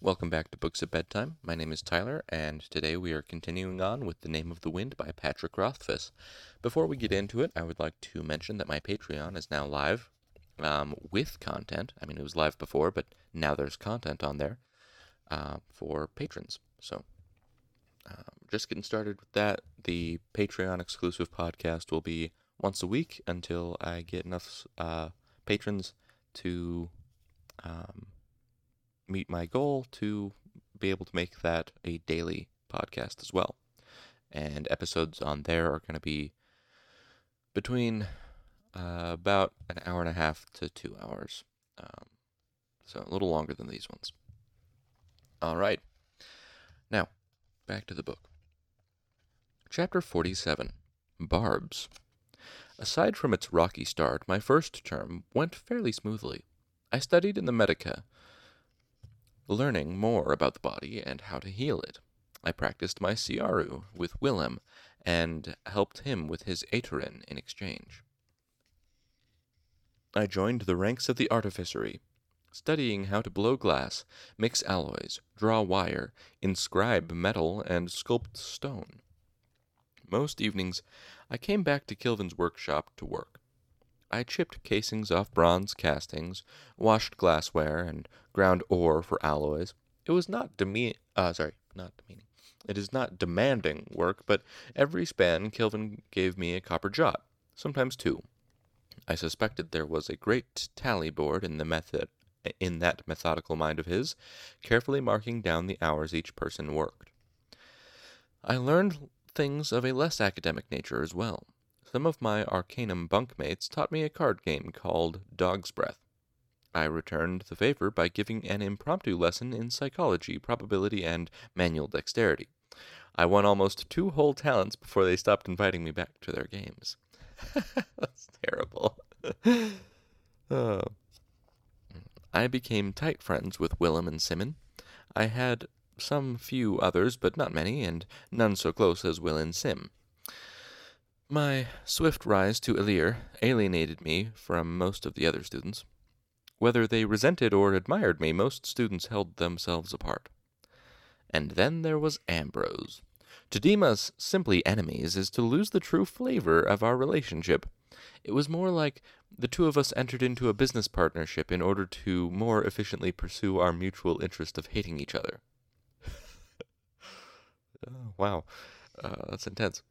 Welcome back to Books at Bedtime. My name is Tyler, and today we are continuing on with The Name of the Wind by Patrick Rothfuss. Before we get into it, I would like to mention that my Patreon is now live um, with content. I mean, it was live before, but now there's content on there uh, for patrons. So, um, just getting started with that. The Patreon exclusive podcast will be once a week until I get enough uh, patrons to um, meet my goal to be able to make that a daily podcast as well. And episodes on there are going to be between uh, about an hour and a half to two hours. Um, so a little longer than these ones. All right. Now, back to the book. Chapter 47 Barbs. Aside from its rocky start, my first term went fairly smoothly. I studied in the Medica, learning more about the body and how to heal it. I practiced my Siaru with Willem and helped him with his Aturan in exchange. I joined the ranks of the artificery, studying how to blow glass, mix alloys, draw wire, inscribe metal, and sculpt stone. Most evenings, I came back to Kilvin's workshop to work. I chipped casings off bronze castings, washed glassware, and ground ore for alloys. It was not deme- uh, sorry, not demeaning. It is not demanding work, but every span Kilvin gave me a copper jot, sometimes two. I suspected there was a great tally board in the method in that methodical mind of his, carefully marking down the hours each person worked. I learned things of a less academic nature as well. Some of my Arcanum bunkmates taught me a card game called Dog's Breath. I returned the favor by giving an impromptu lesson in psychology, probability, and manual dexterity. I won almost two whole talents before they stopped inviting me back to their games. That's terrible. oh. I became tight friends with Willem and Simon. I had some few others, but not many, and none so close as Will and Sim. My swift rise to Elir alienated me from most of the other students. Whether they resented or admired me, most students held themselves apart. And then there was Ambrose. To deem us simply enemies is to lose the true flavor of our relationship. It was more like the two of us entered into a business partnership in order to more efficiently pursue our mutual interest of hating each other. oh, wow, uh, that's intense.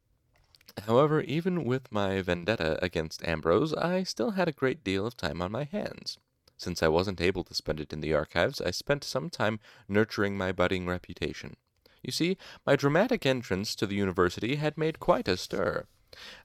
However, even with my vendetta against Ambrose, I still had a great deal of time on my hands. Since I wasn't able to spend it in the archives, I spent some time nurturing my budding reputation. You see, my dramatic entrance to the university had made quite a stir.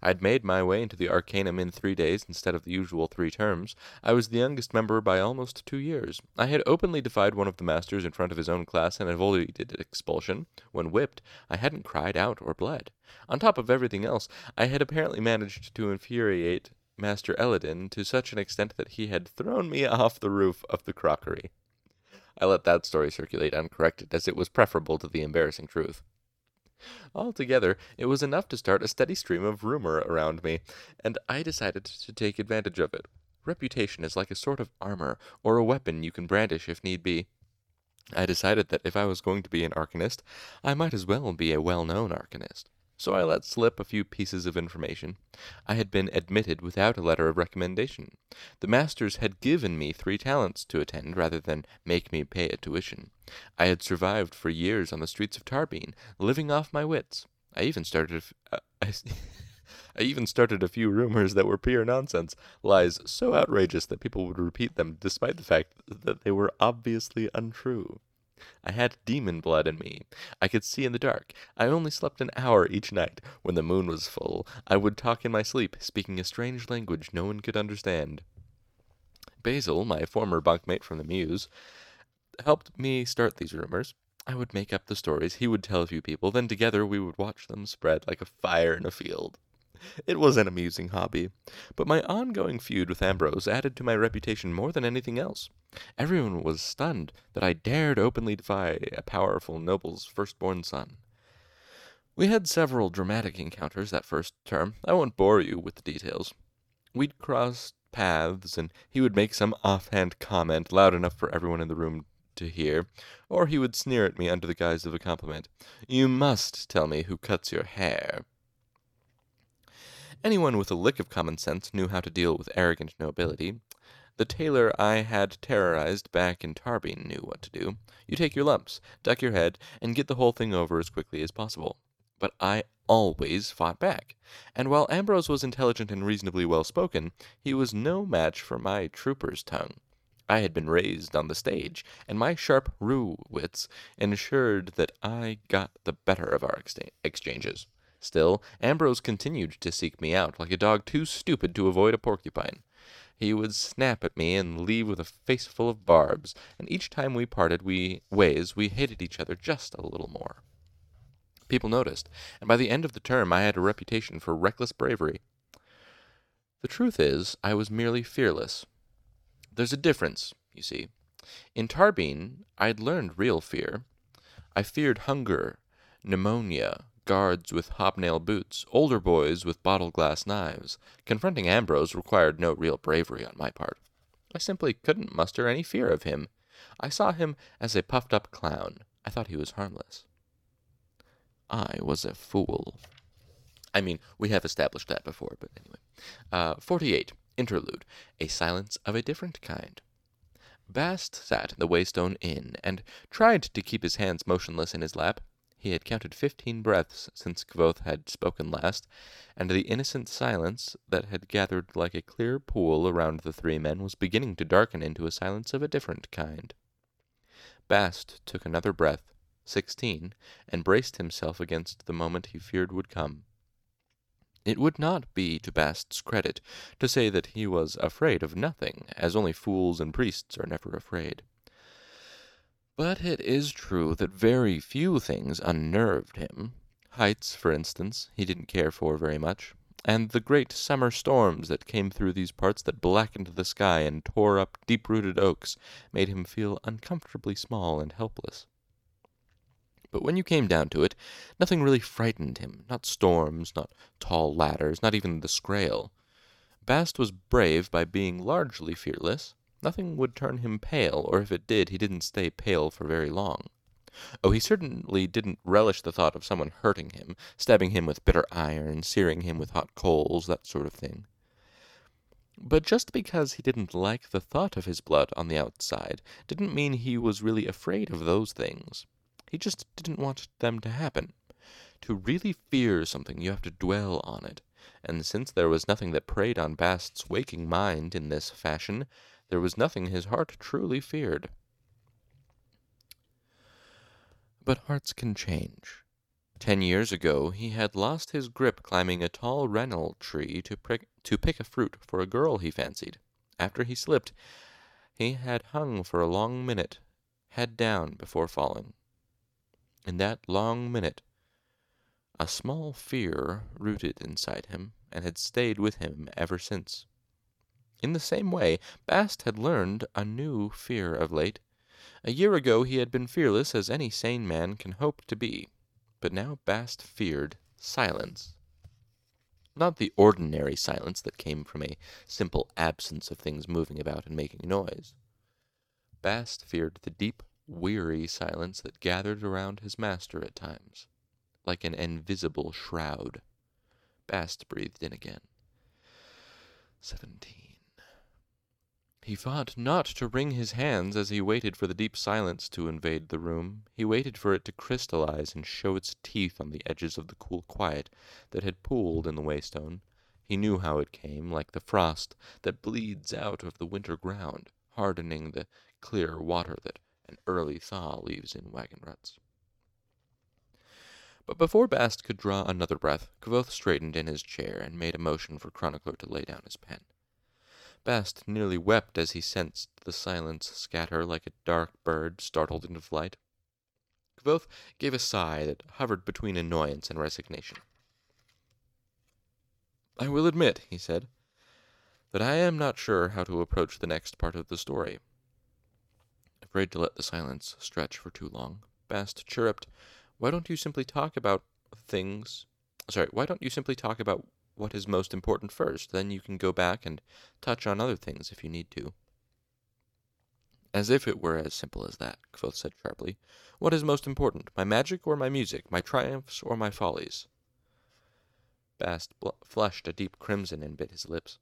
I'd made my way into the Arcanum in three days instead of the usual three terms. I was the youngest member by almost two years. I had openly defied one of the masters in front of his own class and avoided expulsion. When whipped, I hadn't cried out or bled. On top of everything else, I had apparently managed to infuriate Master Elodin to such an extent that he had thrown me off the roof of the crockery. I let that story circulate uncorrected, as it was preferable to the embarrassing truth. Altogether, it was enough to start a steady stream of rumor around me, and I decided to take advantage of it. Reputation is like a sort of armor, or a weapon you can brandish if need be. I decided that if I was going to be an arcanist, I might as well be a well known arcanist so I let slip a few pieces of information. I had been admitted without a letter of recommendation. The masters had given me three talents to attend rather than make me pay a tuition. I had survived for years on the streets of Tarbean, living off my wits. I even started uh, I, I even started a few rumors that were pure nonsense, lies so outrageous that people would repeat them despite the fact that they were obviously untrue. I had demon blood in me. I could see in the dark. I only slept an hour each night. When the moon was full, I would talk in my sleep, speaking a strange language no one could understand. Basil, my former bunkmate from the Mews, helped me start these rumors. I would make up the stories, he would tell a few people, then together we would watch them spread like a fire in a field. It was an amusing hobby, but my ongoing feud with Ambrose added to my reputation more than anything else. Everyone was stunned that I dared openly defy a powerful noble's firstborn son. We had several dramatic encounters that first term. I won't bore you with the details. We'd cross paths, and he would make some offhand comment loud enough for everyone in the room to hear, or he would sneer at me under the guise of a compliment. You must tell me who cuts your hair. Anyone with a lick of common sense knew how to deal with arrogant nobility. The tailor I had terrorized back in Tarbean knew what to do. You take your lumps, duck your head, and get the whole thing over as quickly as possible. But I always fought back, and while Ambrose was intelligent and reasonably well spoken, he was no match for my trooper's tongue. I had been raised on the stage, and my sharp Ruh wits ensured that I got the better of our exchanges. Still, Ambrose continued to seek me out like a dog too stupid to avoid a porcupine. He would snap at me and leave with a face full of barbs, and each time we parted we ways we hated each other just a little more. People noticed, and by the end of the term I had a reputation for reckless bravery. The truth is, I was merely fearless. There's a difference, you see. In Tarbean, I'd learned real fear. I feared hunger, pneumonia, guards with hobnail boots, older boys with bottle glass knives. Confronting Ambrose required no real bravery on my part. I simply couldn't muster any fear of him. I saw him as a puffed up clown. I thought he was harmless. I was a fool. I mean, we have established that before, but anyway. Uh, 48. Interlude. A silence of a different kind. Bast sat in the Waystone Inn, and tried to keep his hands motionless in his lap. He had counted fifteen breaths since Kvothe had spoken last, and the innocent silence that had gathered like a clear pool around the three men was beginning to darken into a silence of a different kind. Bast took another breath, sixteen, and braced himself against the moment he feared would come. It would not be to Bast's credit to say that he was afraid of nothing, as only fools and priests are never afraid. But it is true that very few things unnerved him. Heights, for instance, he didn't care for very much, and the great summer storms that came through these parts that blackened the sky and tore up deep-rooted oaks made him feel uncomfortably small and helpless. But when you came down to it, nothing really frightened him, not storms, not tall ladders, not even the Scrael. Bast was brave by being largely fearless. Nothing would turn him pale, or if it did, he didn't stay pale for very long. Oh, he certainly didn't relish the thought of someone hurting him, stabbing him with bitter iron, searing him with hot coals, that sort of thing. But just because he didn't like the thought of his blood on the outside didn't mean he was really afraid of those things. He just didn't want them to happen. To really fear something, you have to dwell on it, and since there was nothing that preyed on Bast's waking mind in this fashion, there was nothing his heart truly feared. But hearts can change. Ten years ago he had lost his grip climbing a tall rennel tree to, prick, to pick a fruit for a girl he fancied. After he slipped, he had hung for a long minute, head down, before falling. In that long minute, a small fear rooted inside him and had stayed with him ever since. In the same way, Bast had learned a new fear of late. A year ago he had been fearless as any sane man can hope to be, but now Bast feared silence. Not the ordinary silence that came from a simple absence of things moving about and making noise. Bast feared the deep weary silence that gathered around his master at times, like an invisible shroud. Bast breathed in again. Seventeen. He fought not to wring his hands as he waited for the deep silence to invade the room. He waited for it to crystallize and show its teeth on the edges of the cool quiet that had pooled in the waystone. He knew how it came, like the frost that bleeds out of the winter ground, hardening the clear water that an early thaw leaves in wagon ruts. But before Bast could draw another breath, Kvothe straightened in his chair and made a motion for Chronicler to lay down his pen. Bast nearly wept as he sensed the silence scatter like a dark bird startled into flight. Kvothe gave a sigh that hovered between annoyance and resignation. I will admit, he said, that I am not sure how to approach the next part of the story afraid to let the silence stretch for too long. Bast chirruped, Why don't you simply talk about things? Sorry, why don't you simply talk about what is most important first? Then you can go back and touch on other things if you need to. As if it were as simple as that, Kvothe said sharply. What is most important, my magic or my music, my triumphs or my follies? Bast bl- flushed a deep crimson and bit his lips.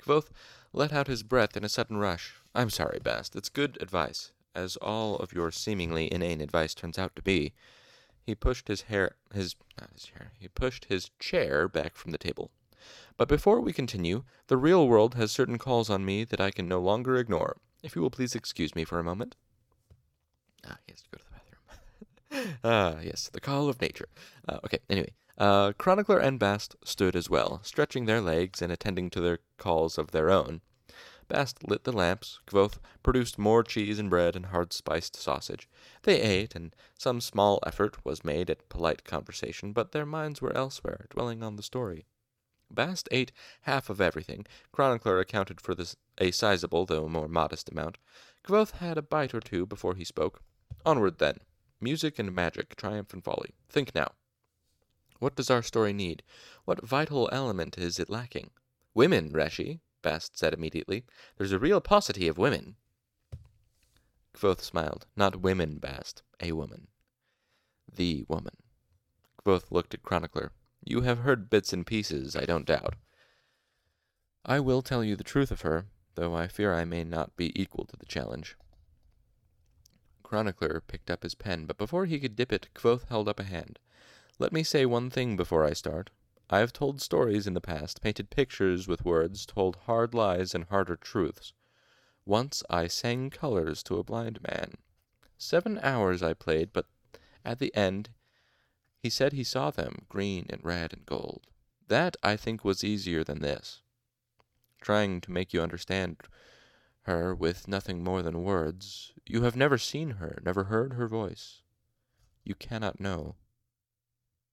Kvothe let out his breath in a sudden rush. I'm sorry, Bast. It's good advice, as all of your seemingly inane advice turns out to be. He pushed his hair his not his hair. He pushed his chair back from the table. But before we continue, the real world has certain calls on me that I can no longer ignore. If you will please excuse me for a moment. Ah, he has to go to the bathroom. ah, yes, the call of nature. Uh, okay, anyway. Uh, Chronicler and Bast stood as well, stretching their legs and attending to their calls of their own. Bast lit the lamps. Kvothe produced more cheese and bread and hard spiced sausage. They ate, and some small effort was made at polite conversation, but their minds were elsewhere, dwelling on the story. Bast ate half of everything. Chronicler accounted for this a sizable, though more modest amount. Kvothe had a bite or two before he spoke. Onward, then. Music and magic, triumph and folly. Think now. What does our story need? What vital element is it lacking? Women, Reshi, Bast said immediately. There's a real paucity of women. Kvothe smiled. Not women, Bast. A woman. The woman. Kvothe looked at Chronicler. You have heard bits and pieces, I don't doubt. I will tell you the truth of her, though I fear I may not be equal to the challenge. Chronicler picked up his pen, but before he could dip it, Kvothe held up a hand. Let me say one thing before I start. I have told stories in the past, painted pictures with words, told hard lies and harder truths. Once I sang colors to a blind man. Seven hours I played, but at the end he said he saw them, green and red and gold. That, I think, was easier than this. Trying to make you understand her with nothing more than words. You have never seen her, never heard her voice. You cannot know.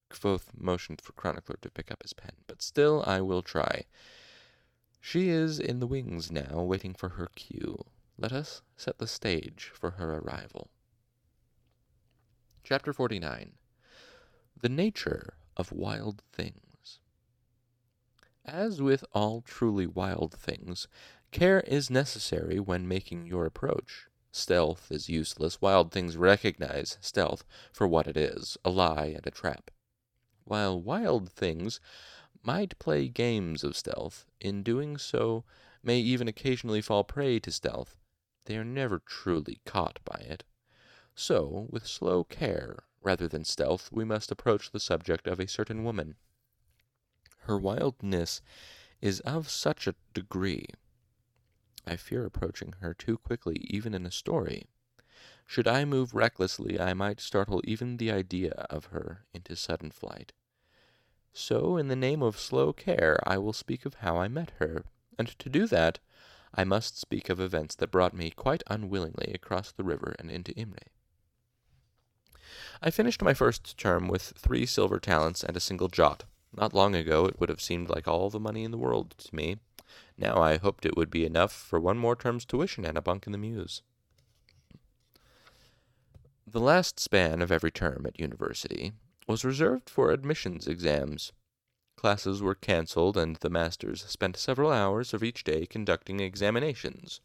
Kvothe motioned for Chronicler to pick up his pen, but still I will try. She is in the wings now, waiting for her cue. Let us set the stage for her arrival. Chapter 49 the nature of wild things. As with all truly wild things, care is necessary when making your approach. Stealth is useless. Wild things recognize stealth for what it is a lie and a trap. While wild things might play games of stealth, in doing so may even occasionally fall prey to stealth, they are never truly caught by it. So, with slow care, rather than stealth, we must approach the subject of a certain woman. Her wildness is of such a degree. I fear approaching her too quickly, even in a story. Should I move recklessly, I might startle even the idea of her into sudden flight. So, in the name of slow care, I will speak of how I met her, and to do that, I must speak of events that brought me quite unwillingly across the river and into Imre. I finished my first term with three silver talents and a single jot. Not long ago it would have seemed like all the money in the world to me. Now I hoped it would be enough for one more term's tuition and a bunk in the Mews. The last span of every term at university was reserved for admissions exams. Classes were cancelled, and the masters spent several hours of each day conducting examinations.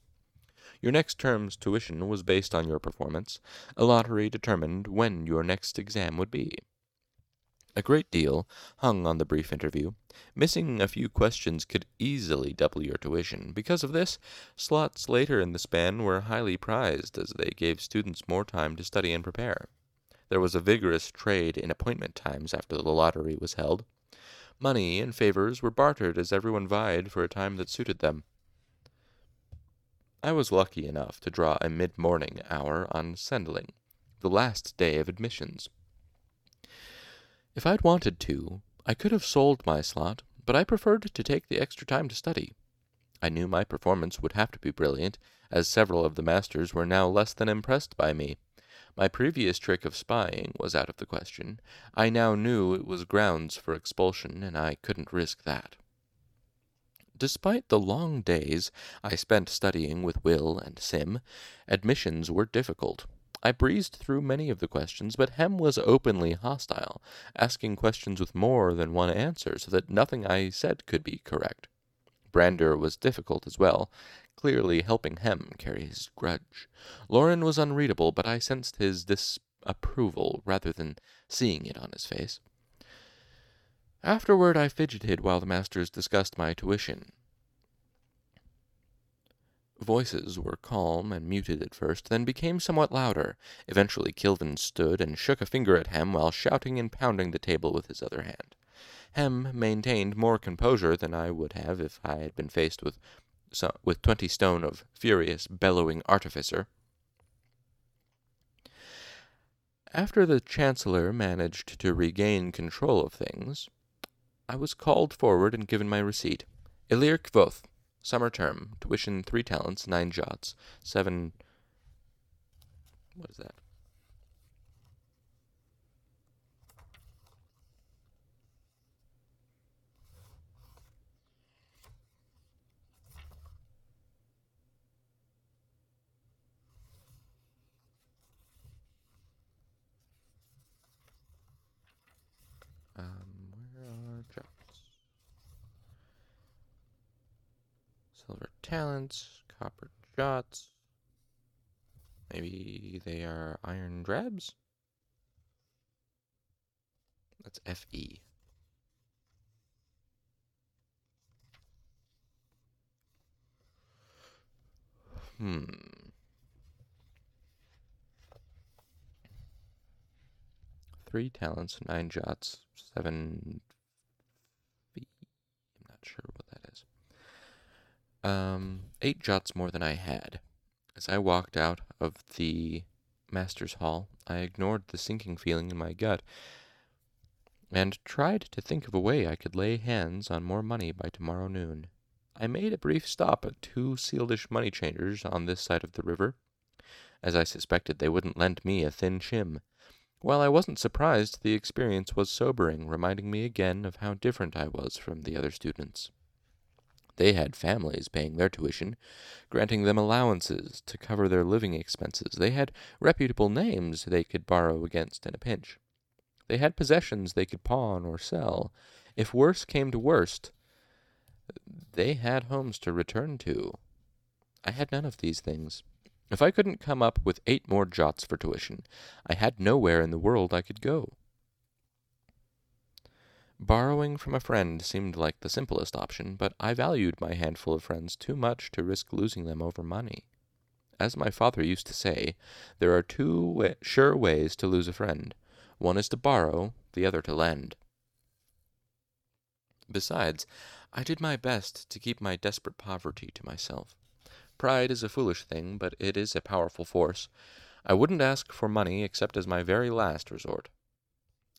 Your next term's tuition was based on your performance. A lottery determined when your next exam would be. A great deal hung on the brief interview. Missing a few questions could easily double your tuition. Because of this, slots later in the span were highly prized, as they gave students more time to study and prepare. There was a vigorous trade in appointment times after the lottery was held. Money and favors were bartered as everyone vied for a time that suited them. I was lucky enough to draw a mid morning hour on Cendling, the last day of admissions. If I'd wanted to, I could have sold my slot, but I preferred to take the extra time to study. I knew my performance would have to be brilliant, as several of the masters were now less than impressed by me. My previous trick of spying was out of the question. I now knew it was grounds for expulsion, and I couldn't risk that. Despite the long days I spent studying with Will and Sim, admissions were difficult. I breezed through many of the questions, but Hem was openly hostile, asking questions with more than one answer, so that nothing I said could be correct. Brandeur was difficult as well. Clearly helping Hem carry his grudge. Lorren was unreadable, but I sensed his disapproval rather than seeing it on his face. Afterward, I fidgeted while the masters discussed my tuition. Voices were calm and muted at first, then became somewhat louder. Eventually, Kilvin stood and shook a finger at Hem while shouting and pounding the table with his other hand. Hem maintained more composure than I would have if I had been faced with with twenty stone of furious, bellowing artificer. After the Chancellor managed to regain control of things, I was called forward and given my receipt. Elir Kvothe, summer term, tuition three talents, nine jots, seven. What is that? Silver talents, copper jots. Maybe they are iron drabs? That's FE. Hmm. Three talents, nine jots, seven. I'm not sure what. Um, eight jots more than I had. As I walked out of the master's hall, I ignored the sinking feeling in my gut and tried to think of a way I could lay hands on more money by tomorrow noon. I made a brief stop at two Cealdish money changers on this side of the river, as I suspected they wouldn't lend me a thin shim. While I wasn't surprised, the experience was sobering, reminding me again of how different I was from the other students. They had families paying their tuition, granting them allowances to cover their living expenses. They had reputable names they could borrow against in a pinch. They had possessions they could pawn or sell. If worse came to worst, they had homes to return to. I had none of these things. If I couldn't come up with eight more jots for tuition, I had nowhere in the world I could go. Borrowing from a friend seemed like the simplest option, but I valued my handful of friends too much to risk losing them over money. As my father used to say, there are two wa- sure ways to lose a friend. One is to borrow, the other to lend. Besides, I did my best to keep my desperate poverty to myself. Pride is a foolish thing, but it is a powerful force. I wouldn't ask for money except as my very last resort.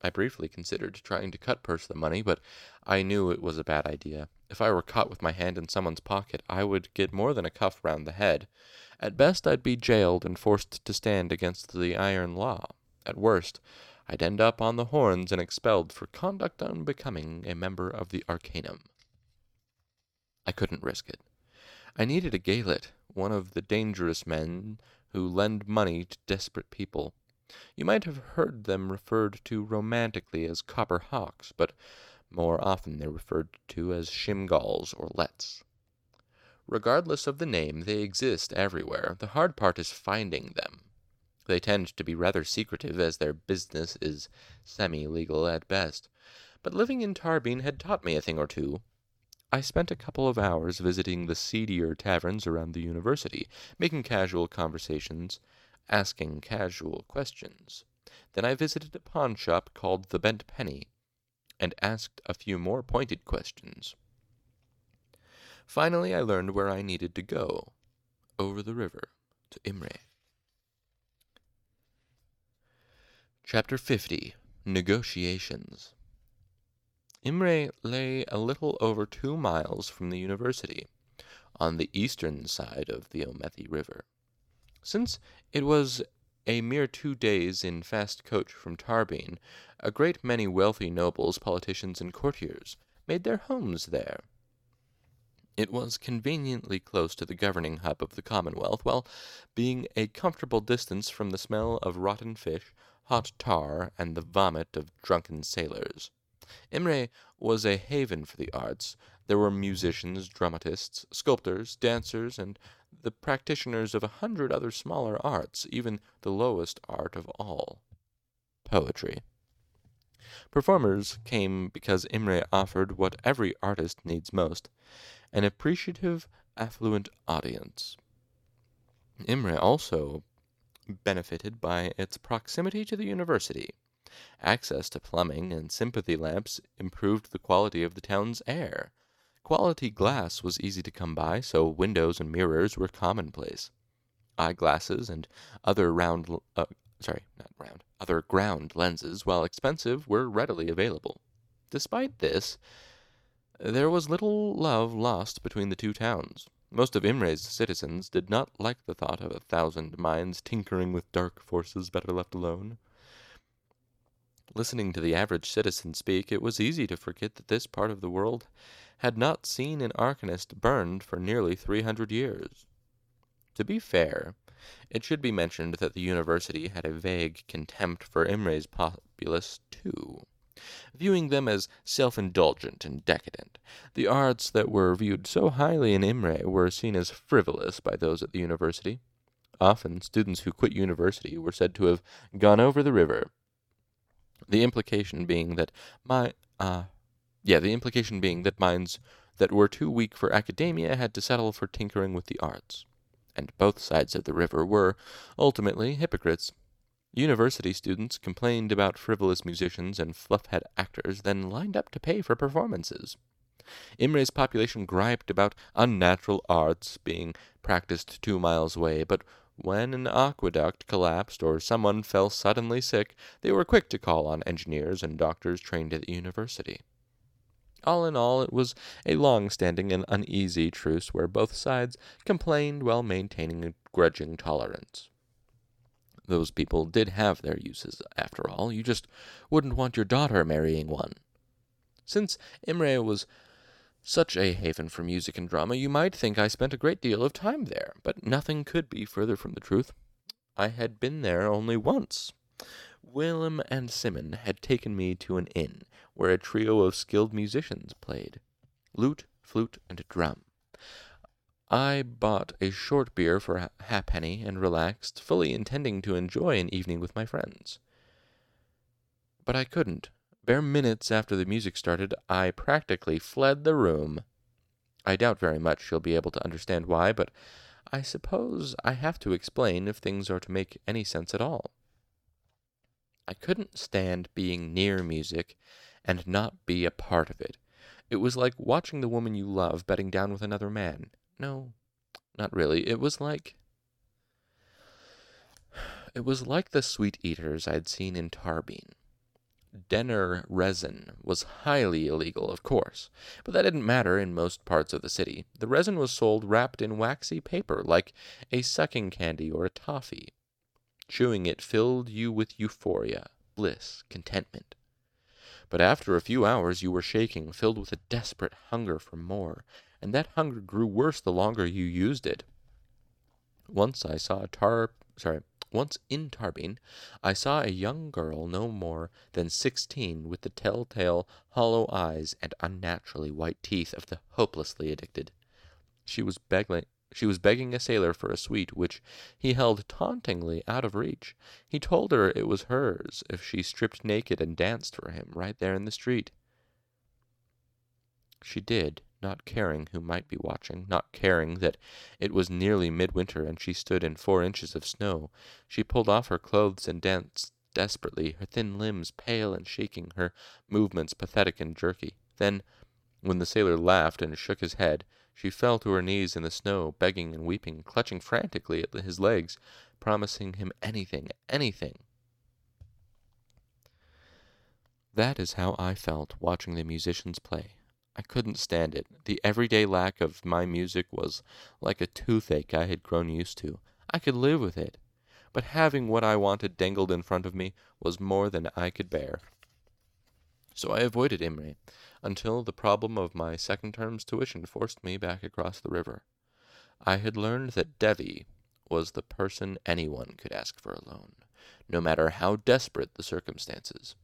I briefly considered trying to cut purse the money, but I knew it was a bad idea. If I were caught with my hand in someone's pocket, I would get more than a cuff round the head. At best, I'd be jailed and forced to stand against the iron law. At worst, I'd end up on the horns and expelled for conduct unbecoming a member of the Arcanum. I couldn't risk it. I needed a Gaelet, one of the dangerous men who lend money to desperate people. You might have heard them referred to romantically as copper hawks, but more often they're referred to as shimgalls or lets. Regardless of the name, they exist everywhere. The hard part is finding them. They tend to be rather secretive, as their business is semi legal at best. But living in Tarbean had taught me a thing or two. I spent a couple of hours visiting the seedier taverns around the university, making casual conversations asking casual questions. Then I visited a pawn shop called the Bent Penny and asked a few more pointed questions. Finally, I learned where I needed to go over the river to Imre. Chapter 50 Negotiations Imre lay a little over two miles from the university, on the eastern side of the Omethi River. Since it was a mere two days in fast coach from Tarbean, a great many wealthy nobles, politicians, and courtiers made their homes there. It was conveniently close to the governing hub of the Commonwealth, while being a comfortable distance from the smell of rotten fish, hot tar, and the vomit of drunken sailors. Imre was a haven for the arts. There were musicians, dramatists, sculptors, dancers, and the practitioners of a hundred other smaller arts, even the lowest art of all poetry. Performers came because Imre offered what every artist needs most an appreciative, affluent audience. Imre also benefited by its proximity to the university. Access to plumbing and sympathy lamps improved the quality of the town's air. Quality glass was easy to come by, so windows and mirrors were commonplace. Eyeglasses and other round, uh, sorry, not round, other ground lenses, while expensive, were readily available. Despite this, there was little love lost between the two towns. Most of Imre's citizens did not like the thought of a thousand minds tinkering with dark forces better left alone. Listening to the average citizen speak, it was easy to forget that this part of the world had not seen an arcanist burned for nearly three hundred years. To be fair, it should be mentioned that the university had a vague contempt for Imre's populace, too viewing them as self indulgent and decadent. The arts that were viewed so highly in Imre were seen as frivolous by those at the university. Often, students who quit university were said to have gone over the river. The implication being that my, uh, yeah, the implication being that minds that were too weak for academia had to settle for tinkering with the arts. And both sides of the river were, ultimately, hypocrites. University students complained about frivolous musicians and fluffhead actors, then lined up to pay for performances. Imre's population griped about unnatural arts being practiced two miles away, but when an aqueduct collapsed or someone fell suddenly sick, they were quick to call on engineers and doctors trained at the university. All in all, it was a long standing and uneasy truce where both sides complained while maintaining a grudging tolerance those people did have their uses, after all. You just wouldn't want your daughter marrying one. Since Imre was such a haven for music and drama, you might think I spent a great deal of time there, but nothing could be further from the truth. I had been there only once. Willem and Simon had taken me to an inn where a trio of skilled musicians played lute, flute, and drum. I bought a short beer for a halfpenny and relaxed, fully intending to enjoy an evening with my friends. But I couldn't. Bare minutes after the music started, I practically fled the room. I doubt very much she'll be able to understand why, but I suppose I have to explain if things are to make any sense at all. I couldn't stand being near music and not be a part of it. It was like watching the woman you love bedding down with another man. No, not really. It was like. It was like the sweet eaters I'd seen in Tarbean. Denner resin was highly illegal, of course, but that didn't matter in most parts of the city. The resin was sold wrapped in waxy paper, like a sucking candy or a toffee. Chewing it filled you with euphoria, bliss, contentment. But after a few hours you were shaking, filled with a desperate hunger for more, and that hunger grew worse the longer you used it. Once I saw a tar sorry, once in Tarbean, I saw a young girl no more than sixteen with the telltale hollow eyes and unnaturally white teeth of the hopelessly addicted. She was begging she was begging a sailor for a sweet which he held tauntingly out of reach. He told her it was hers if she stripped naked and danced for him right there in the street. She did, not caring who might be watching, not caring that it was nearly midwinter and she stood in four inches of snow. She pulled off her clothes and danced desperately, her thin limbs pale and shaking, her movements pathetic and jerky. Then, when the sailor laughed and shook his head, she fell to her knees in the snow, begging and weeping, clutching frantically at his legs, promising him anything, anything. That is how I felt watching the musicians play. I couldn't stand it. The everyday lack of my music was like a toothache I had grown used to. I could live with it. But having what I wanted dangled in front of me was more than I could bear. So I avoided Imre until the problem of my second term's tuition forced me back across the river. I had learned that Devi was the person anyone could ask for a loan, no matter how desperate the circumstances.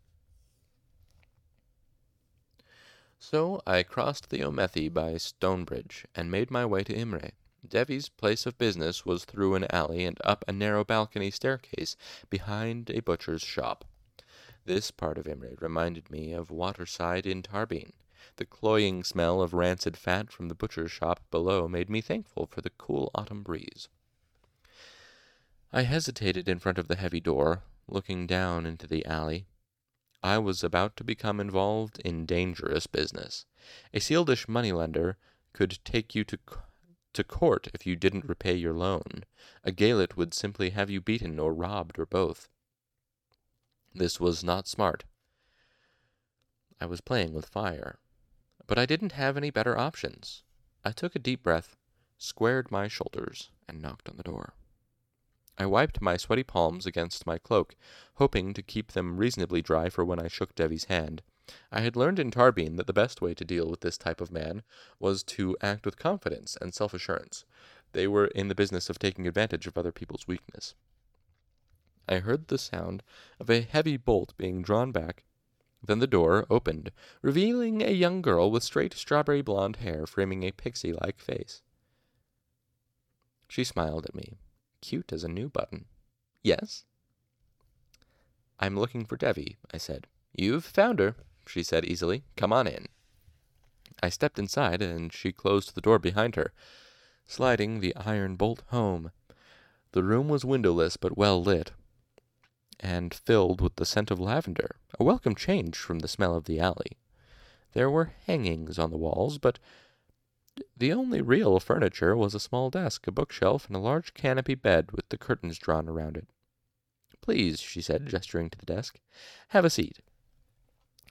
So I crossed the Omethi by Stonebridge and made my way to Imre. Devi's place of business was through an alley and up a narrow balcony staircase behind a butcher's shop. This part of Imre reminded me of Waterside in Tarbean. The cloying smell of rancid fat from the butcher's shop below made me thankful for the cool autumn breeze. I hesitated in front of the heavy door, looking down into the alley. I was about to become involved in dangerous business. A Cealdish moneylender could take you to to court if you didn't repay your loan. A Gaelet would simply have you beaten or robbed or both. This was not smart. I was playing with fire. But I didn't have any better options. I took a deep breath, squared my shoulders, and knocked on the door. I wiped my sweaty palms against my cloak, hoping to keep them reasonably dry for when I shook Devi's hand. I had learned in Tarbean that the best way to deal with this type of man was to act with confidence and self assurance. They were in the business of taking advantage of other people's weakness. I heard the sound of a heavy bolt being drawn back. Then the door opened, revealing a young girl with straight strawberry blonde hair framing a pixie like face. She smiled at me, cute as a new button. Yes? I'm looking for Devi, I said. You've found her, she said easily. Come on in. I stepped inside, and she closed the door behind her, sliding the iron bolt home. The room was windowless but well lit, and filled with the scent of lavender, a welcome change from the smell of the alley. There were hangings on the walls, but the only real furniture was a small desk, a bookshelf, and a large canopy bed with the curtains drawn around it. Please, she said, gesturing to the desk, have a seat.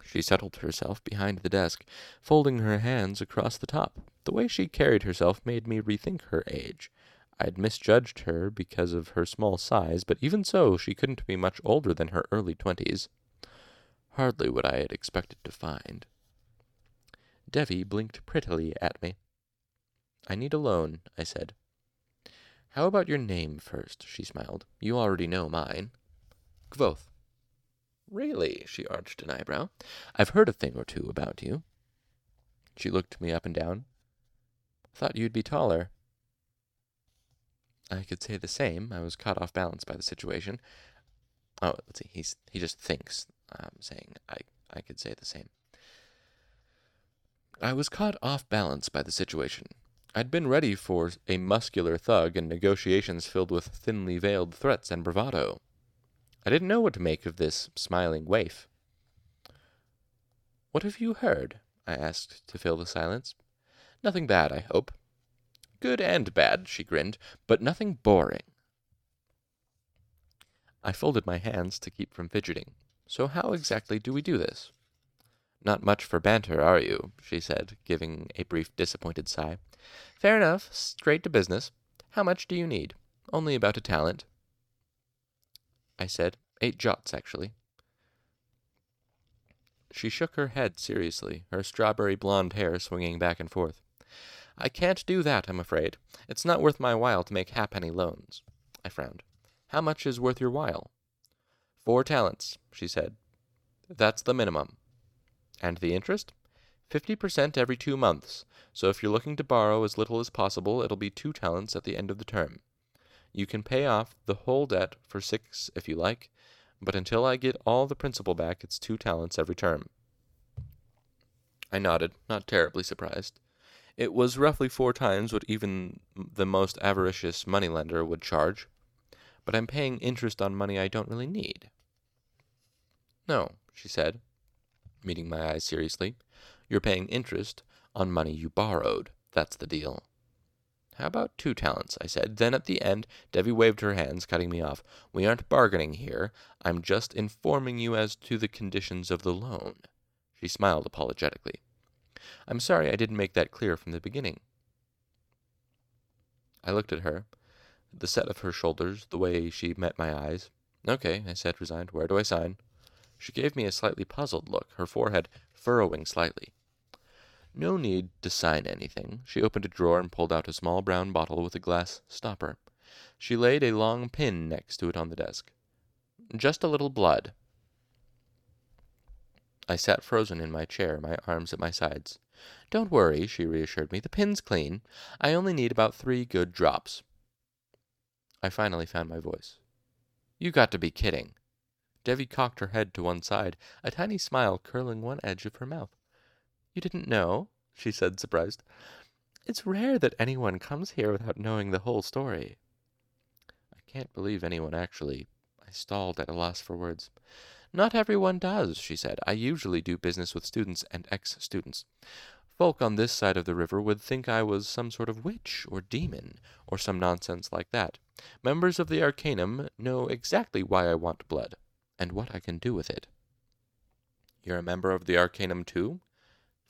She settled herself behind the desk, folding her hands across the top. The way she carried herself made me rethink her age. I'd misjudged her because of her small size, but even so, she couldn't be much older than her early twenties. Hardly what I had expected to find. Devi blinked prettily at me. I need a loan, I said. How about your name first? she smiled. You already know mine. Kvothe. Really? She arched an eyebrow. I've heard a thing or two about you. She looked me up and down. Thought you'd be taller. I could say the same. I was caught off balance by the situation. Oh, let's see. He's he just thinks I'm saying I I could say the same. I was caught off balance by the situation. I'd been ready for a muscular thug and negotiations filled with thinly veiled threats and bravado. I didn't know what to make of this smiling waif. What have you heard? I asked to fill the silence. Nothing bad, I hope. Good and bad, she grinned, but nothing boring. I folded my hands to keep from fidgeting. So how exactly do we do this? Not much for banter, are you? she said, giving a brief disappointed sigh. Fair enough. Straight to business. How much do you need? Only about a talent. I said. Eight jots, actually. She shook her head seriously, her strawberry blonde hair swinging back and forth. I can't do that, I'm afraid. It's not worth my while to make halfpenny loans. I frowned. How much is worth your while? Four talents, she said. That's the minimum. And the interest? Fifty percent every two months, so if you're looking to borrow as little as possible, it'll be two talents at the end of the term. You can pay off the whole debt for six if you like, but until I get all the principal back, it's two talents every term. I nodded, not terribly surprised. It was roughly four times what even the most avaricious moneylender would charge, but I'm paying interest on money I don't really need. No, she said, meeting my eyes seriously. You're paying interest on money you borrowed. That's the deal. How about two talents? I said. Then at the end, Devi waved her hands, cutting me off. We aren't bargaining here. I'm just informing you as to the conditions of the loan. She smiled apologetically. I'm sorry I didn't make that clear from the beginning. I looked at her, the set of her shoulders, the way she met my eyes. Okay, I said, resigned. Where do I sign? She gave me a slightly puzzled look, her forehead furrowing slightly. No need to sign anything. She opened a drawer and pulled out a small brown bottle with a glass stopper. She laid a long pin next to it on the desk. Just a little blood. I sat frozen in my chair, my arms at my sides. Don't worry, she reassured me. The pin's clean. I only need about three good drops. I finally found my voice. You got to be kidding. Devi cocked her head to one side, a tiny smile curling one edge of her mouth. You didn't know? she said, surprised. It's rare that anyone comes here without knowing the whole story. I can't believe anyone actually. I stalled at a loss for words. Not everyone does, she said. I usually do business with students and ex students. Folk on this side of the river would think I was some sort of witch or demon, or some nonsense like that. Members of the Arcanum know exactly why I want blood and what I can do with it. You're a member of the Arcanum, too?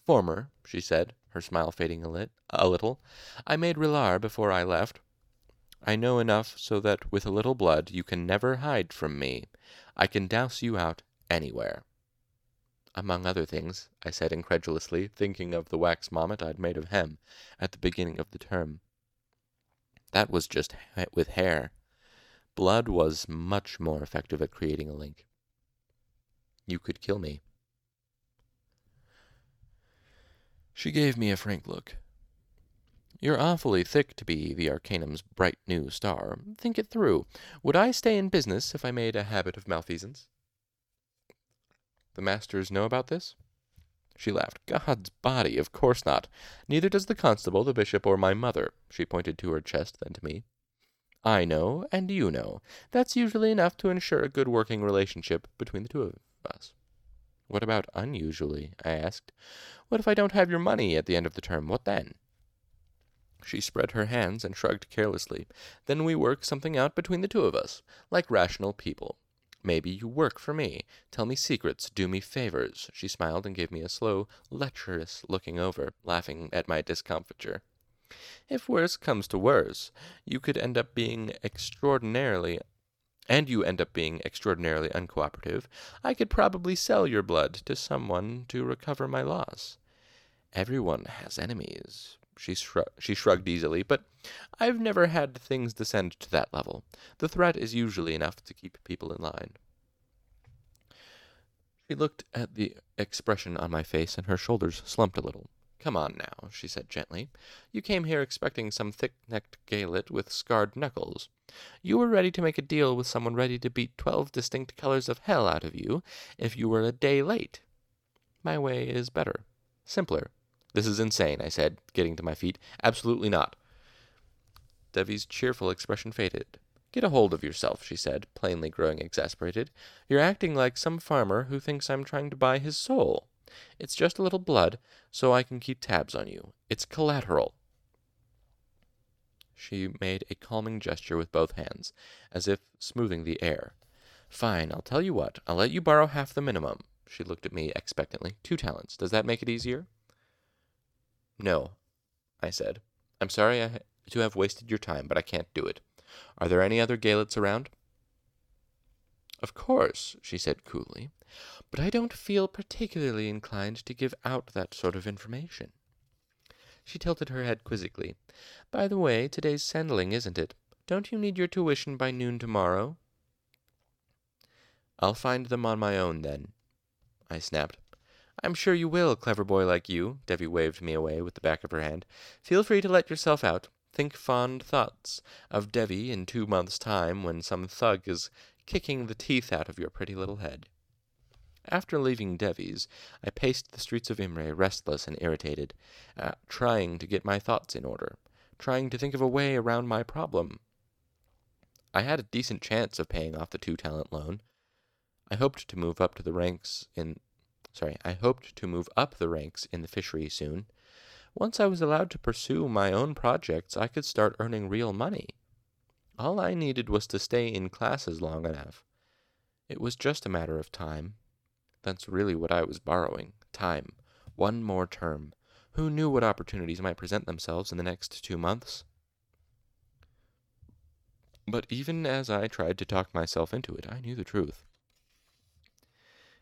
Former, she said, her smile fading a, lit, a little. I made Re'lar before I left. I know enough so that with a little blood you can never hide from me. I can dowse you out anywhere. Among other things, I said incredulously, thinking of the wax mommet I'd made of Hem at the beginning of the term. That was just with hair. Blood was much more effective at creating a link. You could kill me. She gave me a frank look. You're awfully thick to be the Arcanum's bright new star. Think it through. Would I stay in business if I made a habit of malfeasance? The masters know about this? She laughed. God's body, of course not. Neither does the constable, the bishop, or my mother. She pointed to her chest, then to me. I know, and you know. That's usually enough to ensure a good working relationship between the two of us. What about unusually? I asked. What if I don't have your money at the end of the term? What then? She spread her hands and shrugged carelessly. Then we work something out between the two of us, like rational people. Maybe you work for me. Tell me secrets. Do me favors. She smiled and gave me a slow, lecherous looking over, laughing at my discomfiture. If worse comes to worse, you could end up being extraordinarily and you end up being extraordinarily uncooperative, I could probably sell your blood to someone to recover my loss. Everyone has enemies. She, shrug- she shrugged easily, but I've never had things descend to that level. The threat is usually enough to keep people in line. She looked at the expression on my face, and her shoulders slumped a little. Come on now, she said gently. You came here expecting some thick necked Gaelet with scarred knuckles. You were ready to make a deal with someone ready to beat twelve distinct colors of hell out of you if you were a day late. My way is better, simpler. This is insane, I said, getting to my feet. Absolutely not. Devi's cheerful expression faded. Get a hold of yourself, she said, plainly growing exasperated. You're acting like some farmer who thinks I'm trying to buy his soul. It's just a little blood, so I can keep tabs on you. It's collateral. She made a calming gesture with both hands, as if smoothing the air. Fine, I'll tell you what. I'll let you borrow half the minimum. She looked at me expectantly. Two talents. Does that make it easier? No, I said. I'm sorry I, to have wasted your time, but I can't do it. Are there any other Gaelets around? Of course, she said coolly but I don't feel particularly inclined to give out that sort of information. She tilted her head quizzically. By the way, today's Cendling, isn't it? Don't you need your tuition by noon tomorrow? I'll find them on my own, then, I snapped. I'm sure you will, clever boy like you, Devi waved me away with the back of her hand. Feel free to let yourself out. Think fond thoughts of Devi in two months' time when some thug is kicking the teeth out of your pretty little head. After leaving Devi's, I paced the streets of Imre, restless and irritated, uh, trying to get my thoughts in order, trying to think of a way around my problem. I had a decent chance of paying off the two talent loan. I hoped to move up to the ranks in sorry, I hoped to move up the ranks in the fishery soon. Once I was allowed to pursue my own projects, I could start earning real money. All I needed was to stay in classes long enough. It was just a matter of time. That's really what I was borrowing time. One more term. Who knew what opportunities might present themselves in the next two months? But even as I tried to talk myself into it, I knew the truth.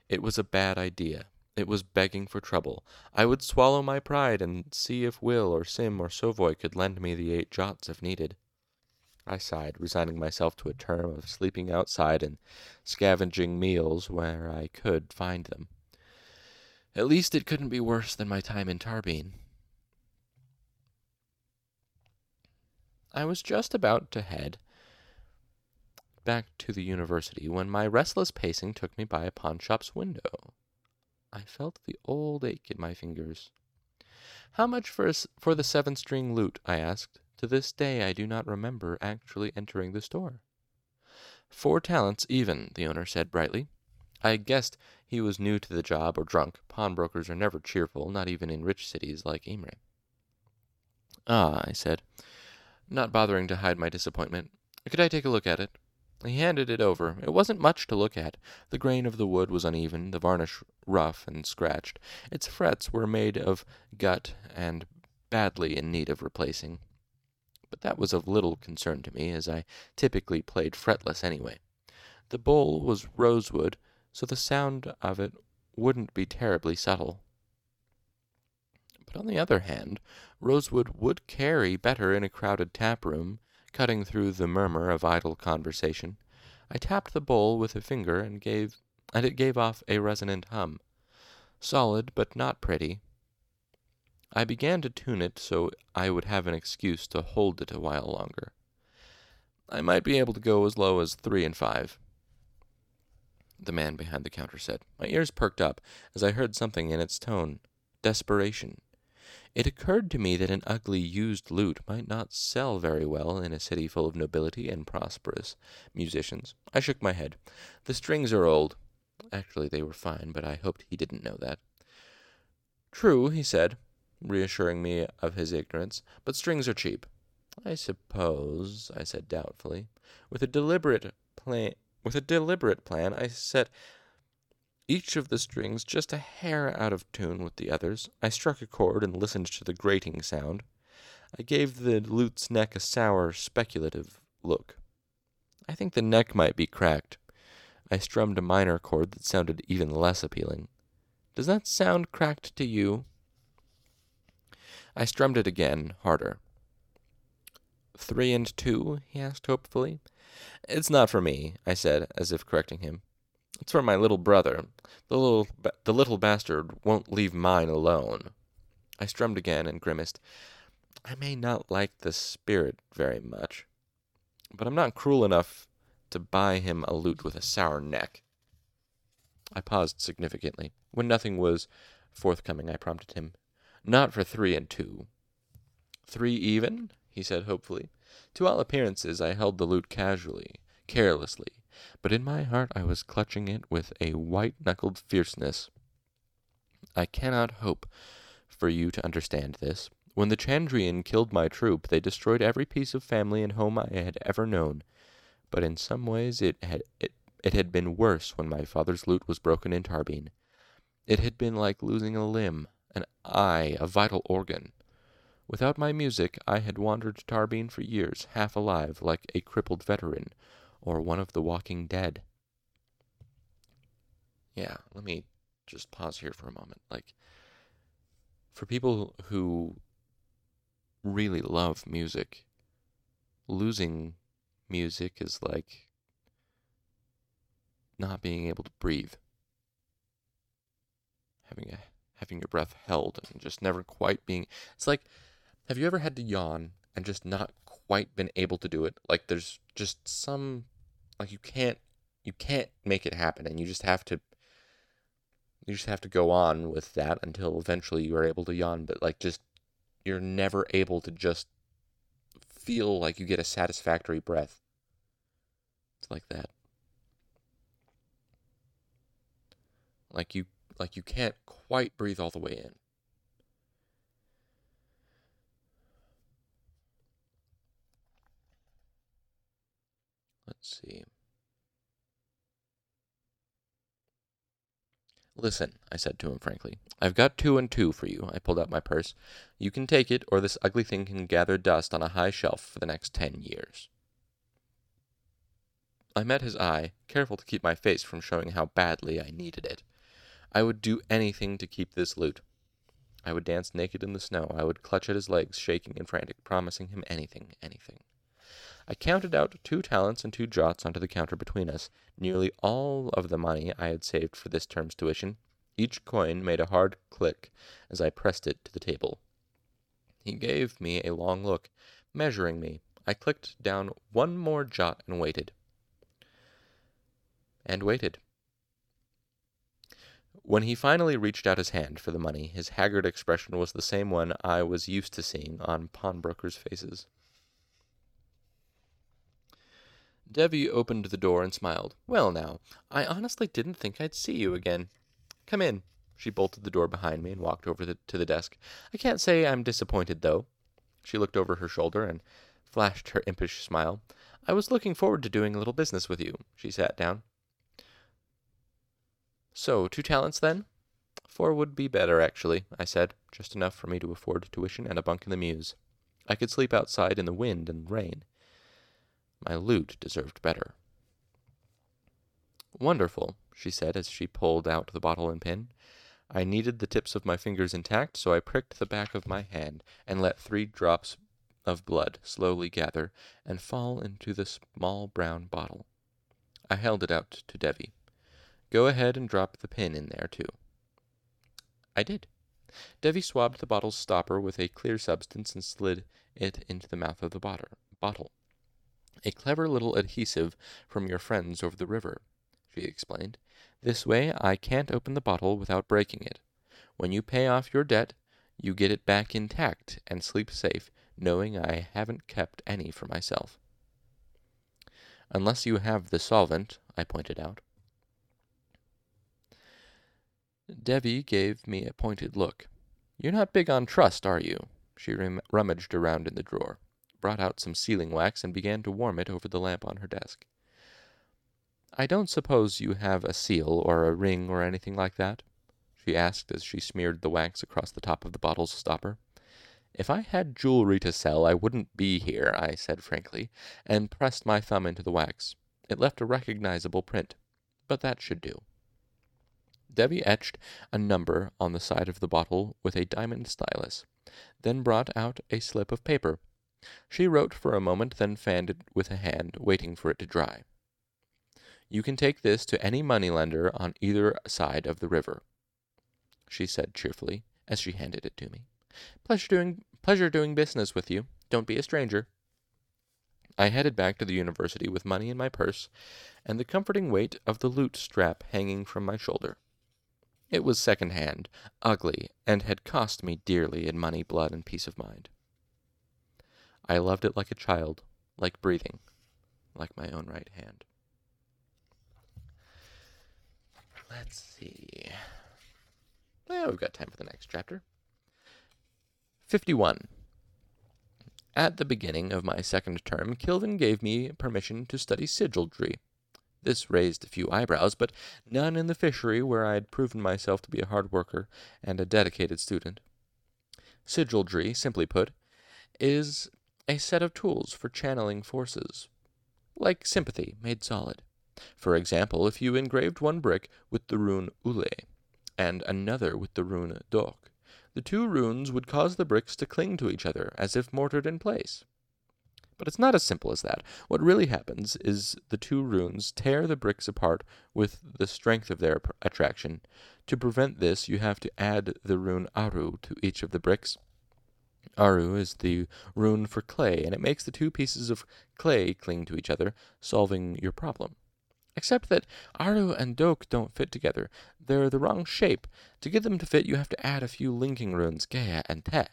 It was a bad idea. It was begging for trouble. I would swallow my pride and see if Will or Sim or Sovoy could lend me the eight jots if needed. I sighed, resigning myself to a term of sleeping outside and scavenging meals where I could find them. At least it couldn't be worse than my time in Tarbean. I was just about to head back to the university when my restless pacing took me by a pawnshop's window. I felt the old ache in my fingers. How much for, a, for the seven string lute? I asked. To this day I do not remember actually entering the store. Four talents even, the owner said brightly. I guessed he was new to the job or drunk. Pawnbrokers are never cheerful, not even in rich cities like Imre. Ah, I said, not bothering to hide my disappointment. Could I take a look at it? He handed it over. It wasn't much to look at. The grain of the wood was uneven, the varnish rough and scratched. Its frets were made of gut and badly in need of replacing. But that was of little concern to me, as I typically played fretless anyway. The bowl was rosewood, so the sound of it wouldn't be terribly subtle. But on the other hand, rosewood would carry better in a crowded tap room, cutting through the murmur of idle conversation. I tapped the bowl with a finger and gave and it gave off a resonant hum. Solid, but not pretty. I began to tune it so I would have an excuse to hold it a while longer. I might be able to go as low as three and five. The man behind the counter said. My ears perked up as I heard something in its tone desperation. It occurred to me that an ugly used lute might not sell very well in a city full of nobility and prosperous musicians. I shook my head. The strings are old. Actually, they were fine, but I hoped he didn't know that. True, he said, reassuring me of his ignorance, but strings are cheap. I suppose, I said doubtfully. With a deliberate plan, with a deliberate plan, I set each of the strings just a hair out of tune with the others. I struck a chord and listened to the grating sound. I gave the lute's neck a sour, speculative look. I think the neck might be cracked. I strummed a minor chord that sounded even less appealing. Does that sound cracked to you? I strummed it again, harder. Three and two? he asked hopefully. It's not for me, I said, as if correcting him. It's for my little brother. The little, ba- the little bastard won't leave mine alone. I strummed again and grimaced. I may not like the spirit very much, but I'm not cruel enough to buy him a lute with a sour neck. I paused significantly. When nothing was forthcoming, I prompted him. Not for three and two. Three even? he said hopefully. To all appearances, I held the lute casually, carelessly, but in my heart I was clutching it with a white knuckled fierceness. I cannot hope for you to understand this. When the Chandrian killed my troop, they destroyed every piece of family and home I had ever known. But in some ways it had it, it had been worse when my father's lute was broken in Tarbean. It had been like losing a limb, an eye, a vital organ. Without my music, I had wandered Tarbean for years, half alive, like a crippled veteran, or one of the walking dead. Yeah, let me just pause here for a moment. Like, for people who really love music, losing music is like not being able to breathe. Having a having your breath held and just never quite being it's like have you ever had to yawn and just not quite been able to do it? Like there's just some like you can't you can't make it happen and you just have to you just have to go on with that until eventually you are able to yawn, but like just you're never able to just feel like you get a satisfactory breath. It's like that. Like you like you can't quite breathe all the way in. See. Listen, I said to him frankly. I've got two and two for you. I pulled out my purse. You can take it, or this ugly thing can gather dust on a high shelf for the next ten years. I met his eye, careful to keep my face from showing how badly I needed it. I would do anything to keep this lute. I would dance naked in the snow. I would clutch at his legs, shaking and frantic, promising him anything, anything. I counted out two talents and two draughts onto the counter between us, nearly all of the money I had saved for this term's tuition. Each coin made a hard click as I pressed it to the table. He gave me a long look, measuring me. I clicked down one more jot and waited. And waited. When he finally reached out his hand for the money, his haggard expression was the same one I was used to seeing on pawnbrokers' faces. Devi opened the door and smiled. Well, now, I honestly didn't think I'd see you again. Come in. She bolted the door behind me and walked over the, to the desk. I can't say I'm disappointed, though. She looked over her shoulder and flashed her impish smile. I was looking forward to doing a little business with you. She sat down. So, two talents then? Four would be better, actually, I said, just enough for me to afford tuition and a bunk in the mews. I could sleep outside in the wind and rain. My lute deserved better. Wonderful, she said as she pulled out the bottle and pin. I needed the tips of my fingers intact, so I pricked the back of my hand and let three drops of blood slowly gather and fall into the small brown bottle. I held it out to Devi. Go ahead and drop the pin in there, too. I did. Devi swabbed the bottle's stopper with a clear substance and slid it into the mouth of the bottle. A clever little adhesive from your friends over the river, she explained. This way I can't open the bottle without breaking it. When you pay off your debt, you get it back intact and sleep safe, knowing I haven't kept any for myself. Unless you have the solvent, I pointed out. Devi gave me a pointed look. You're not big on trust, are you? She rummaged around in the drawer, brought out some sealing wax, and began to warm it over the lamp on her desk. I don't suppose you have a seal or a ring or anything like that? she asked as she smeared the wax across the top of the bottle's stopper. If I had jewelry to sell, I wouldn't be here, I said frankly, and pressed my thumb into the wax. It left a recognizable print, but that should do. Devi etched a number on the side of the bottle with a diamond stylus, then brought out a slip of paper. She wrote for a moment, then fanned it with a hand, waiting for it to dry. You can take this to any moneylender on either side of the river, she said cheerfully as she handed it to me. Pleasure doing, pleasure doing business with you. Don't be a stranger. I headed back to the university with money in my purse and the comforting weight of the lute strap hanging from my shoulder. It was second hand, ugly, and had cost me dearly in money, blood, and peace of mind. I loved it like a child, like breathing, like my own right hand. Let's see. Well, we've got time for the next chapter. 51. At the beginning of my second term, Kilvin gave me permission to study sygaldry. This raised a few eyebrows, but none in the fishery where I had proven myself to be a hard worker and a dedicated student. Sygaldry, simply put, is a set of tools for channeling forces, like sympathy made solid. For example, if you engraved one brick with the rune Ule and another with the rune Dok, the two runes would cause the bricks to cling to each other as if mortared in place. But it's not as simple as that. What really happens is the two runes tear the bricks apart with the strength of their attraction. To prevent this, you have to add the rune Aru to each of the bricks. Aru is the rune for clay, and it makes the two pieces of clay cling to each other, solving your problem. Except that Aru and Dok don't fit together. They're the wrong shape. To get them to fit, you have to add a few linking runes, Gaia and Te.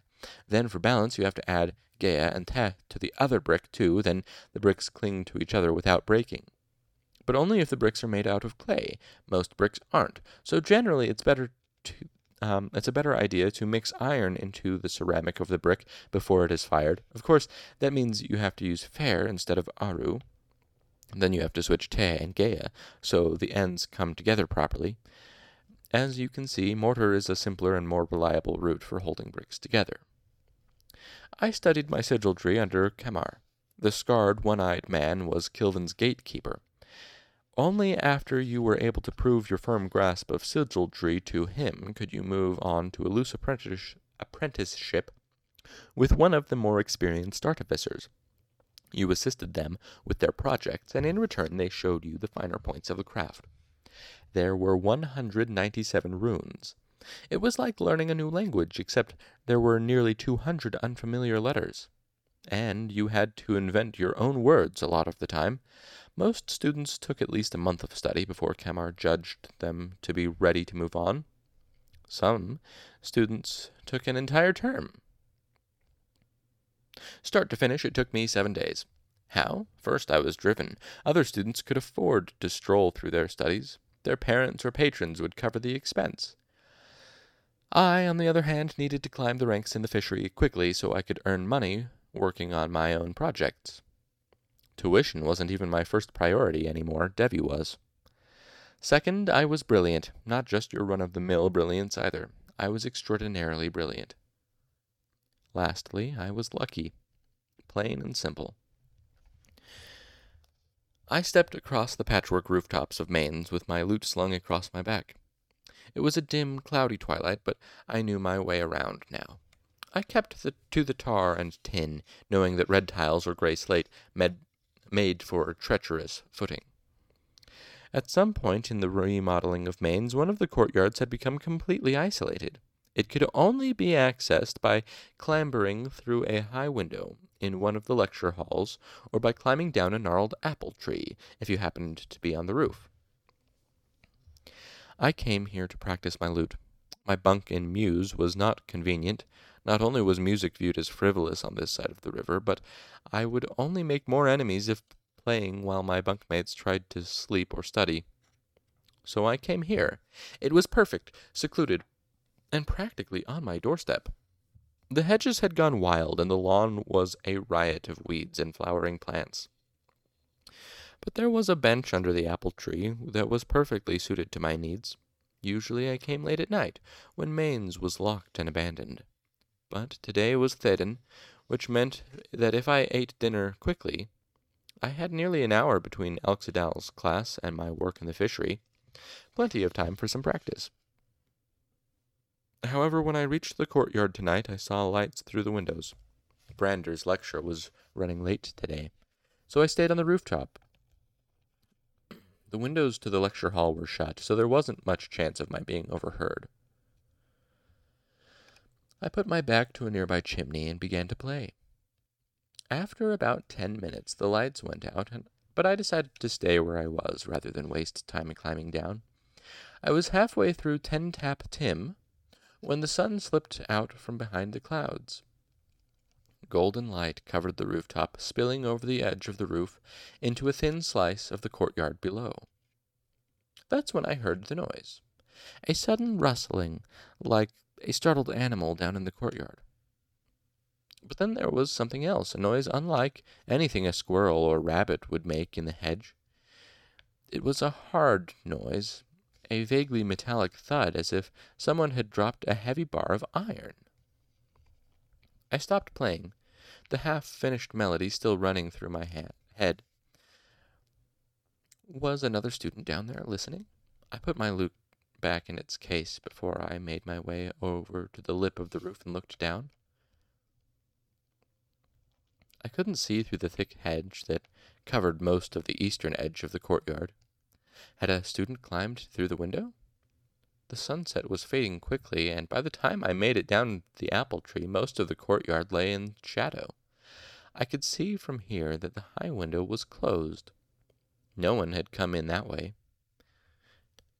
Then, for balance, you have to add Gaia and Te to the other brick too, then the bricks cling to each other without breaking. But only if the bricks are made out of clay. Most bricks aren't. So generally it's better to um, it's a better idea to mix iron into the ceramic of the brick before it is fired. Of course, that means you have to use Fair instead of Aru. Then you have to switch Te and gea so the ends come together properly. As you can see, mortar is a simpler and more reliable route for holding bricks together. I studied my sygaldry under Cammar. The scarred, one-eyed man was Kilvin's gatekeeper. Only after you were able to prove your firm grasp of sygaldry to him could you move on to a loose apprenticeship with one of the more experienced artificers. You assisted them with their projects, and in return they showed you the finer points of the craft. there were 197 runes. It was like learning a new language, except there were nearly 200 unfamiliar letters. And you had to invent your own words a lot of the time. Most students took at least a month of study before Cammar judged them to be ready to move on. Some students took an entire term. Start to finish, it took me seven days. How? First, I was driven. Other students could afford to stroll through their studies. Their parents or patrons would cover the expense. I, on the other hand, needed to climb the ranks in the fishery quickly so I could earn money working on my own projects. Tuition wasn't even my first priority anymore, Devi was. Second, I was brilliant, not just your run of the mill brilliance either. I was extraordinarily brilliant. Lastly, I was lucky. Plain and simple. I stepped across the patchwork rooftops of Mains with my lute slung across my back. It was a dim, cloudy twilight, but I knew my way around now. I kept the, to the tar and tin, knowing that red tiles or gray slate med, made for treacherous footing. At some point in the remodeling of Mains, one of the courtyards had become completely isolated. It could only be accessed by clambering through a high window in one of the lecture halls, or by climbing down a gnarled apple tree, if you happened to be on the roof. I came here to practice my lute. My bunk in Mews was not convenient. Not only was music viewed as frivolous on this side of the river, but I would only make more enemies if playing while my bunkmates tried to sleep or study. So I came here. It was perfect, secluded, and practically on my doorstep. The hedges had gone wild, and the lawn was a riot of weeds and flowering plants. But there was a bench under the apple tree that was perfectly suited to my needs. Usually I came late at night, when Mains was locked and abandoned. But today was Theden, which meant that if I ate dinner quickly, I had nearly an hour between Elxa Dal's class and my work in the fishery. Plenty of time for some practice. However, when I reached the courtyard tonight, I saw lights through the windows. Brandeur's lecture was running late today, so I stayed on the rooftop the windows to the lecture hall were shut, so there wasn't much chance of my being overheard. I put my back to a nearby chimney and began to play. After about ten minutes, the lights went out, but I decided to stay where I was rather than waste time in climbing down. I was halfway through Ten Tap Tim when the sun slipped out from behind the clouds. Golden light covered the rooftop, spilling over the edge of the roof into a thin slice of the courtyard below. That's when I heard the noise a sudden rustling, like a startled animal down in the courtyard. But then there was something else, a noise unlike anything a squirrel or rabbit would make in the hedge. It was a hard noise, a vaguely metallic thud, as if someone had dropped a heavy bar of iron. I stopped playing, the half finished melody still running through my ha- head. Was another student down there listening? I put my lute back in its case before I made my way over to the lip of the roof and looked down. I couldn't see through the thick hedge that covered most of the eastern edge of the courtyard. Had a student climbed through the window? The sunset was fading quickly, and by the time I made it down the apple tree, most of the courtyard lay in shadow. I could see from here that the high window was closed. No one had come in that way.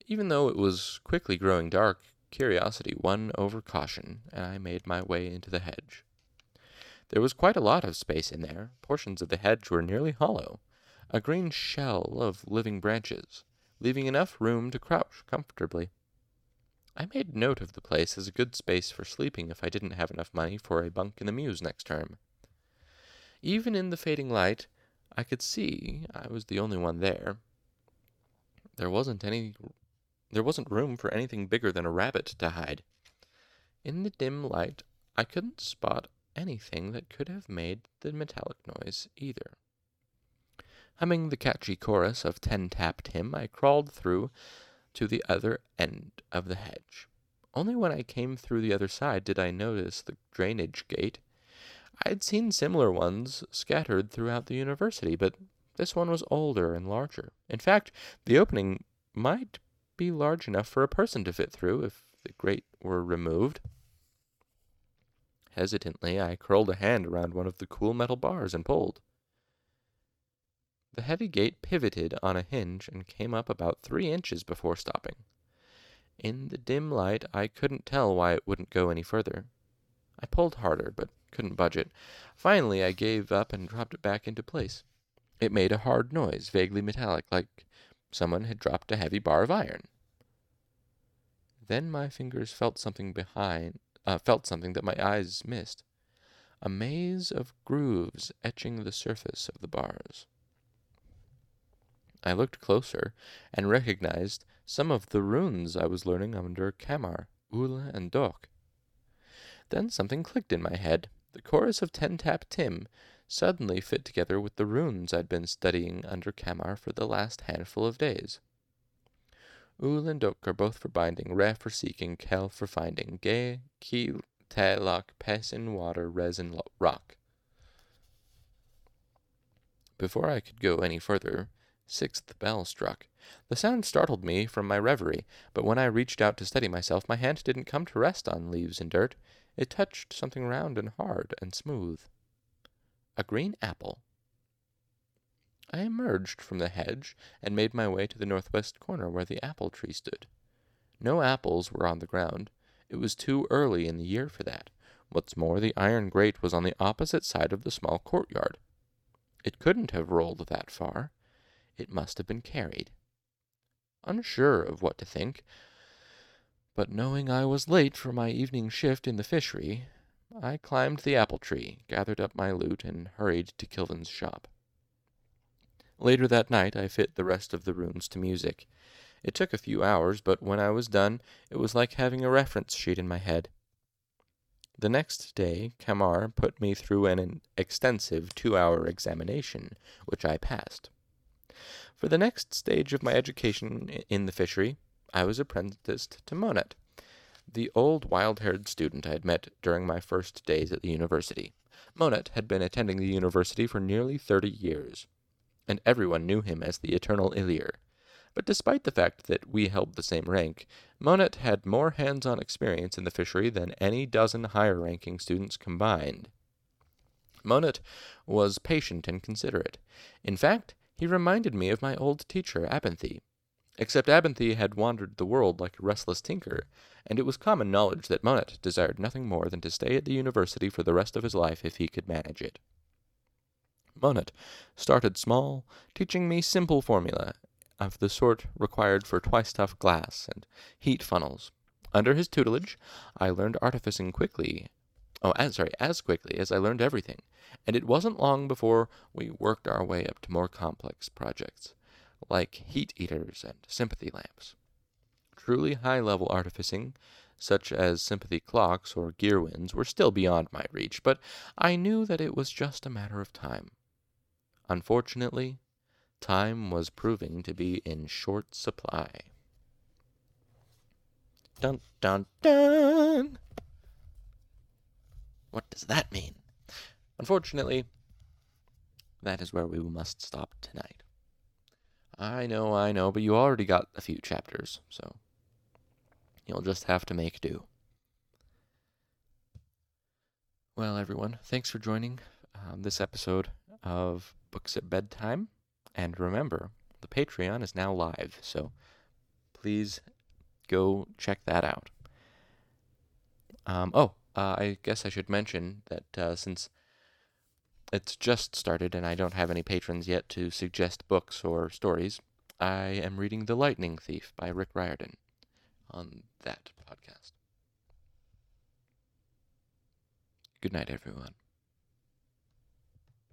Even though it was quickly growing dark, curiosity won over caution, and I made my way into the hedge. There was quite a lot of space in there. Portions of the hedge were nearly hollow, a green shell of living branches, leaving enough room to crouch comfortably. I made note of the place as a good space for sleeping if I didn't have enough money for a bunk in the mews next term. Even in the fading light, I could see I was the only one there. There wasn't any there wasn't room for anything bigger than a rabbit to hide. In the dim light, I couldn't spot anything that could have made the metallic noise either. Humming the catchy chorus of Ten Tapped Tim, I crawled through to the other end of the hedge. Only when I came through the other side did I notice the drainage gate. I had seen similar ones scattered throughout the university, but this one was older and larger. In fact, the opening might be large enough for a person to fit through if the grate were removed. Hesitantly, I curled a hand around one of the cool metal bars and pulled. The heavy gate pivoted on a hinge and came up about three inches before stopping. In the dim light, I couldn't tell why it wouldn't go any further. I pulled harder, but couldn't budge it. Finally, I gave up and dropped it back into place. It made a hard noise, vaguely metallic, like someone had dropped a heavy bar of iron. Then my fingers felt something behind, uh, felt something that my eyes missed. A maze of grooves etching the surface of the bars. I looked closer and recognized some of the runes I was learning under Cammar, Ula, and Dok. Then something clicked in my head. The chorus of Ten Tap Tim suddenly fit together with the runes I'd been studying under Cammar for the last handful of days. Ul and Dok are both for binding, Re for seeking, Kel for finding, Ge, Ki, Te, Lock, Pes in water, Res in rock. Before I could go any further, sixth bell struck. The sound startled me from my reverie, but when I reached out to steady myself, my hand didn't come to rest on leaves and dirt. It touched something round and hard and smooth. A green apple. I emerged from the hedge and made my way to the northwest corner where the apple tree stood. No apples were on the ground. It was too early in the year for that. What's more, the iron grate was on the opposite side of the small courtyard. It couldn't have rolled that far. It must have been carried. Unsure of what to think, but knowing I was late for my evening shift in the fishery, I climbed the apple tree, gathered up my lute, and hurried to Kilvin's shop. Later that night I fit the rest of the rooms to music. It took a few hours, but when I was done, it was like having a reference sheet in my head. The next day, Cammar put me through an extensive two hour examination, which I passed. For the next stage of my education in the fishery, I was apprenticed to Manet, the old wild haired student I had met during my first days at the university. Manet had been attending the university for nearly thirty years, and everyone knew him as the eternal Elir. But despite the fact that we held the same rank, Manet had more hands on experience in the fishery than any dozen higher ranking students combined. Manet was patient and considerate. In fact, he reminded me of my old teacher, Abenthy, Except Abenthy had wandered the world like a restless tinker, and it was common knowledge that Manet desired nothing more than to stay at the university for the rest of his life if he could manage it. Manet started small, teaching me simple formula of the sort required for twice tough glass and heat funnels. Under his tutelage, I learned artificing quickly. Oh, as, sorry, as quickly as I learned everything, and it wasn't long before we worked our way up to more complex projects like heat eaters and sympathy lamps. Truly high level artificing, such as sympathy clocks or gear winds, were still beyond my reach, but I knew that it was just a matter of time. Unfortunately, time was proving to be in short supply. Dun dun dun! What does that mean? Unfortunately, that is where we must stop tonight. I know, I know, but you already got a few chapters, so you'll just have to make do. Well, everyone, thanks for joining um, this episode of Books at Bedtime. And remember, the Patreon is now live, so please go check that out. Um, oh, uh, I guess I should mention that uh, since it's just started and I don't have any patrons yet to suggest books or stories. I am reading The Lightning Thief by Rick Riordan on that podcast. Good night, everyone.